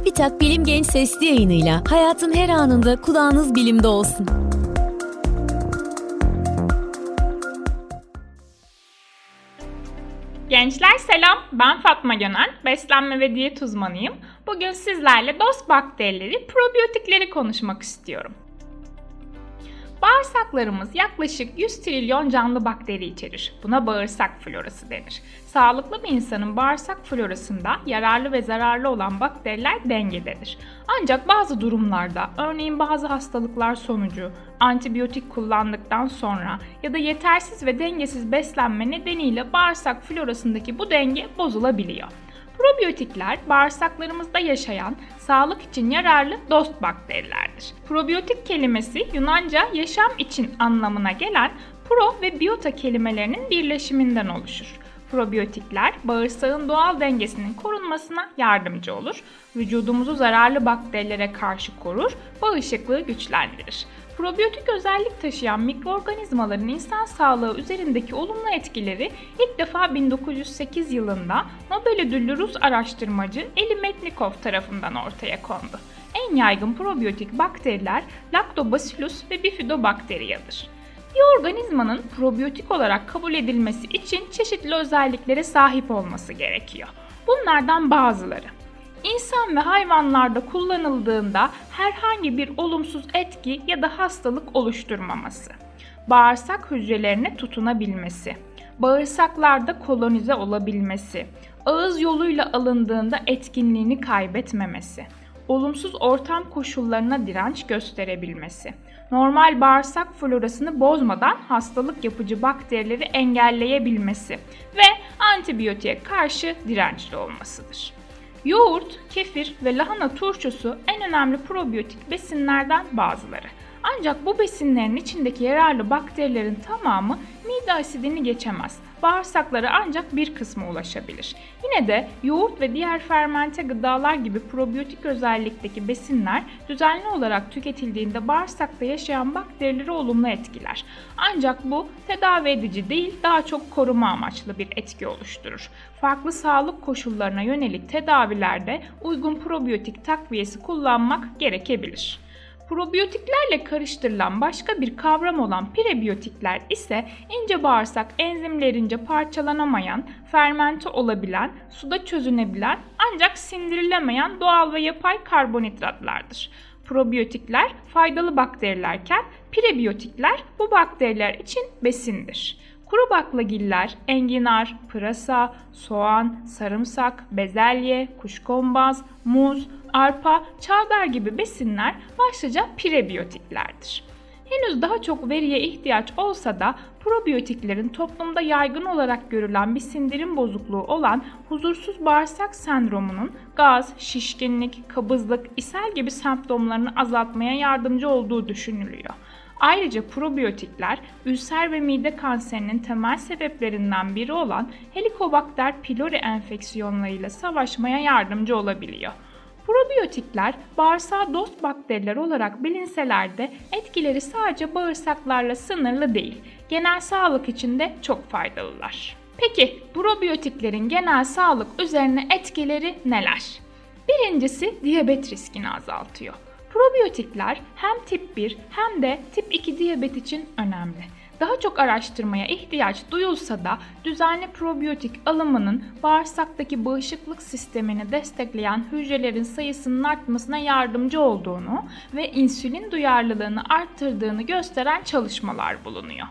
TÜBİTAK Bilim Genç Sesli yayınıyla hayatın her anında kulağınız bilimde olsun. Gençler selam, ben Fatma Gönel, beslenme ve diyet uzmanıyım. Bugün sizlerle dost bakterileri, probiyotikleri konuşmak istiyorum. Bağırsaklarımız yaklaşık 100 trilyon canlı bakteri içerir. Buna bağırsak florası denir. Sağlıklı bir insanın bağırsak florasında yararlı ve zararlı olan bakteriler dengededir. Ancak bazı durumlarda, örneğin bazı hastalıklar sonucu, antibiyotik kullandıktan sonra ya da yetersiz ve dengesiz beslenme nedeniyle bağırsak florasındaki bu denge bozulabiliyor. Probiyotikler bağırsaklarımızda yaşayan sağlık için yararlı dost bakterilerdir. Probiyotik kelimesi Yunanca yaşam için anlamına gelen pro ve biyota kelimelerinin birleşiminden oluşur. Probiyotikler bağırsağın doğal dengesinin korunmasına yardımcı olur, vücudumuzu zararlı bakterilere karşı korur, bağışıklığı güçlendirir. Probiyotik özellik taşıyan mikroorganizmaların insan sağlığı üzerindeki olumlu etkileri ilk defa 1908 yılında Nobel ödüllü Rus araştırmacı Eli Metnikov tarafından ortaya kondu. En yaygın probiyotik bakteriler Lactobacillus ve Bifidobakteriyadır. Bir organizmanın probiyotik olarak kabul edilmesi için çeşitli özelliklere sahip olması gerekiyor. Bunlardan bazıları İnsan ve hayvanlarda kullanıldığında herhangi bir olumsuz etki ya da hastalık oluşturmaması. Bağırsak hücrelerine tutunabilmesi. Bağırsaklarda kolonize olabilmesi. Ağız yoluyla alındığında etkinliğini kaybetmemesi. Olumsuz ortam koşullarına direnç gösterebilmesi. Normal bağırsak florasını bozmadan hastalık yapıcı bakterileri engelleyebilmesi ve antibiyotiğe karşı dirençli olmasıdır. Yoğurt, kefir ve lahana turşusu en önemli probiyotik besinlerden bazıları. Ancak bu besinlerin içindeki yararlı bakterilerin tamamı mide asidini geçemez. Bağırsaklara ancak bir kısmı ulaşabilir. Yine de yoğurt ve diğer fermente gıdalar gibi probiyotik özellikteki besinler düzenli olarak tüketildiğinde bağırsakta yaşayan bakterileri olumlu etkiler. Ancak bu tedavi edici değil, daha çok koruma amaçlı bir etki oluşturur. Farklı sağlık koşullarına yönelik tedavilerde uygun probiyotik takviyesi kullanmak gerekebilir. Probiyotiklerle karıştırılan başka bir kavram olan prebiyotikler ise ince bağırsak enzimlerince parçalanamayan, fermente olabilen, suda çözünebilen ancak sindirilemeyen doğal ve yapay karbonhidratlardır. Probiyotikler faydalı bakterilerken prebiyotikler bu bakteriler için besindir. Kuru baklagiller, enginar, pırasa, soğan, sarımsak, bezelye, kuşkonbaz, muz, arpa, çavdar gibi besinler başlıca prebiyotiklerdir. Henüz daha çok veriye ihtiyaç olsa da probiyotiklerin toplumda yaygın olarak görülen bir sindirim bozukluğu olan huzursuz bağırsak sendromunun gaz, şişkinlik, kabızlık, ishal gibi semptomlarını azaltmaya yardımcı olduğu düşünülüyor. Ayrıca probiyotikler ülser ve mide kanserinin temel sebeplerinden biri olan Helicobacter pylori enfeksiyonlarıyla savaşmaya yardımcı olabiliyor. Probiyotikler bağırsağa dost bakteriler olarak bilinseler de etkileri sadece bağırsaklarla sınırlı değil. Genel sağlık için de çok faydalılar. Peki probiyotiklerin genel sağlık üzerine etkileri neler? Birincisi diyabet riskini azaltıyor. Probiyotikler hem tip 1 hem de tip 2 diyabet için önemli. Daha çok araştırmaya ihtiyaç duyulsa da düzenli probiyotik alımının bağırsaktaki bağışıklık sistemini destekleyen hücrelerin sayısının artmasına yardımcı olduğunu ve insülin duyarlılığını arttırdığını gösteren çalışmalar bulunuyor.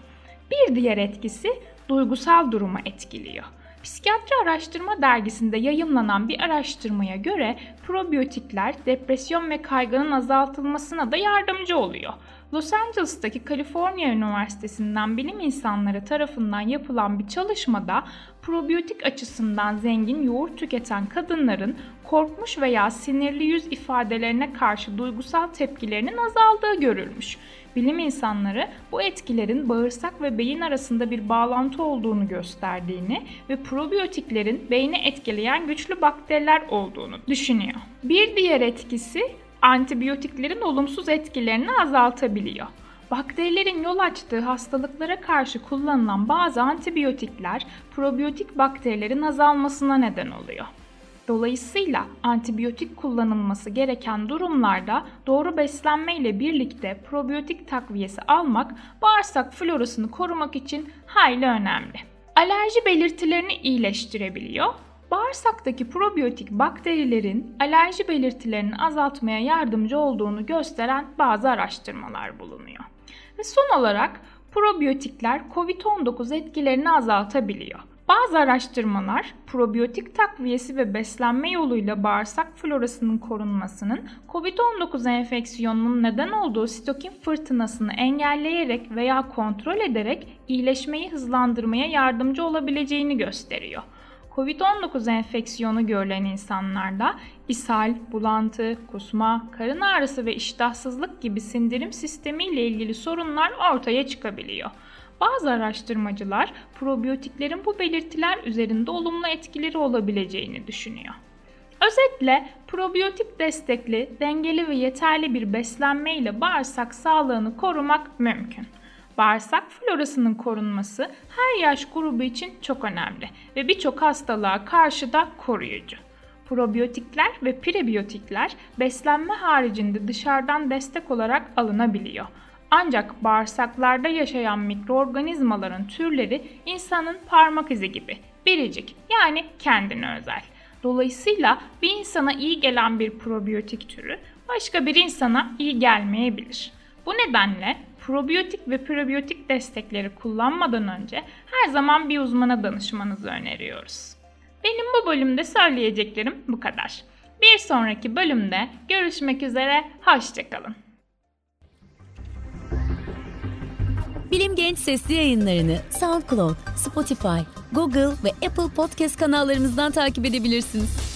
Bir diğer etkisi duygusal durumu etkiliyor. Psikiyatri Araştırma Dergisi'nde yayımlanan bir araştırmaya göre probiyotikler depresyon ve kaygının azaltılmasına da yardımcı oluyor. Los Angeles'taki Kaliforniya Üniversitesi'nden bilim insanları tarafından yapılan bir çalışmada probiyotik açısından zengin yoğurt tüketen kadınların korkmuş veya sinirli yüz ifadelerine karşı duygusal tepkilerinin azaldığı görülmüş. Bilim insanları bu etkilerin bağırsak ve beyin arasında bir bağlantı olduğunu gösterdiğini ve probiyotiklerin beyni etkileyen güçlü bakteriler olduğunu düşünüyor. Bir diğer etkisi antibiyotiklerin olumsuz etkilerini azaltabiliyor. Bakterilerin yol açtığı hastalıklara karşı kullanılan bazı antibiyotikler probiyotik bakterilerin azalmasına neden oluyor. Dolayısıyla antibiyotik kullanılması gereken durumlarda doğru beslenme ile birlikte probiyotik takviyesi almak bağırsak florasını korumak için hayli önemli. Alerji belirtilerini iyileştirebiliyor. Bağırsaktaki probiyotik bakterilerin alerji belirtilerini azaltmaya yardımcı olduğunu gösteren bazı araştırmalar bulunuyor. Ve son olarak probiyotikler COVID-19 etkilerini azaltabiliyor. Bazı araştırmalar probiyotik takviyesi ve beslenme yoluyla bağırsak florasının korunmasının COVID-19 enfeksiyonunun neden olduğu sitokin fırtınasını engelleyerek veya kontrol ederek iyileşmeyi hızlandırmaya yardımcı olabileceğini gösteriyor. Covid-19 enfeksiyonu görülen insanlarda ishal, bulantı, kusma, karın ağrısı ve iştahsızlık gibi sindirim sistemi ile ilgili sorunlar ortaya çıkabiliyor. Bazı araştırmacılar probiyotiklerin bu belirtiler üzerinde olumlu etkileri olabileceğini düşünüyor. Özetle probiyotik destekli, dengeli ve yeterli bir beslenme ile bağırsak sağlığını korumak mümkün. Bağırsak florasının korunması her yaş grubu için çok önemli ve birçok hastalığa karşı da koruyucu. Probiyotikler ve prebiyotikler beslenme haricinde dışarıdan destek olarak alınabiliyor. Ancak bağırsaklarda yaşayan mikroorganizmaların türleri insanın parmak izi gibi biricik yani kendine özel. Dolayısıyla bir insana iyi gelen bir probiyotik türü başka bir insana iyi gelmeyebilir. Bu nedenle probiyotik ve prebiyotik destekleri kullanmadan önce her zaman bir uzmana danışmanızı öneriyoruz. Benim bu bölümde söyleyeceklerim bu kadar. Bir sonraki bölümde görüşmek üzere, hoşçakalın. Bilim Genç Sesli yayınlarını SoundCloud, Spotify, Google ve Apple Podcast kanallarımızdan takip edebilirsiniz.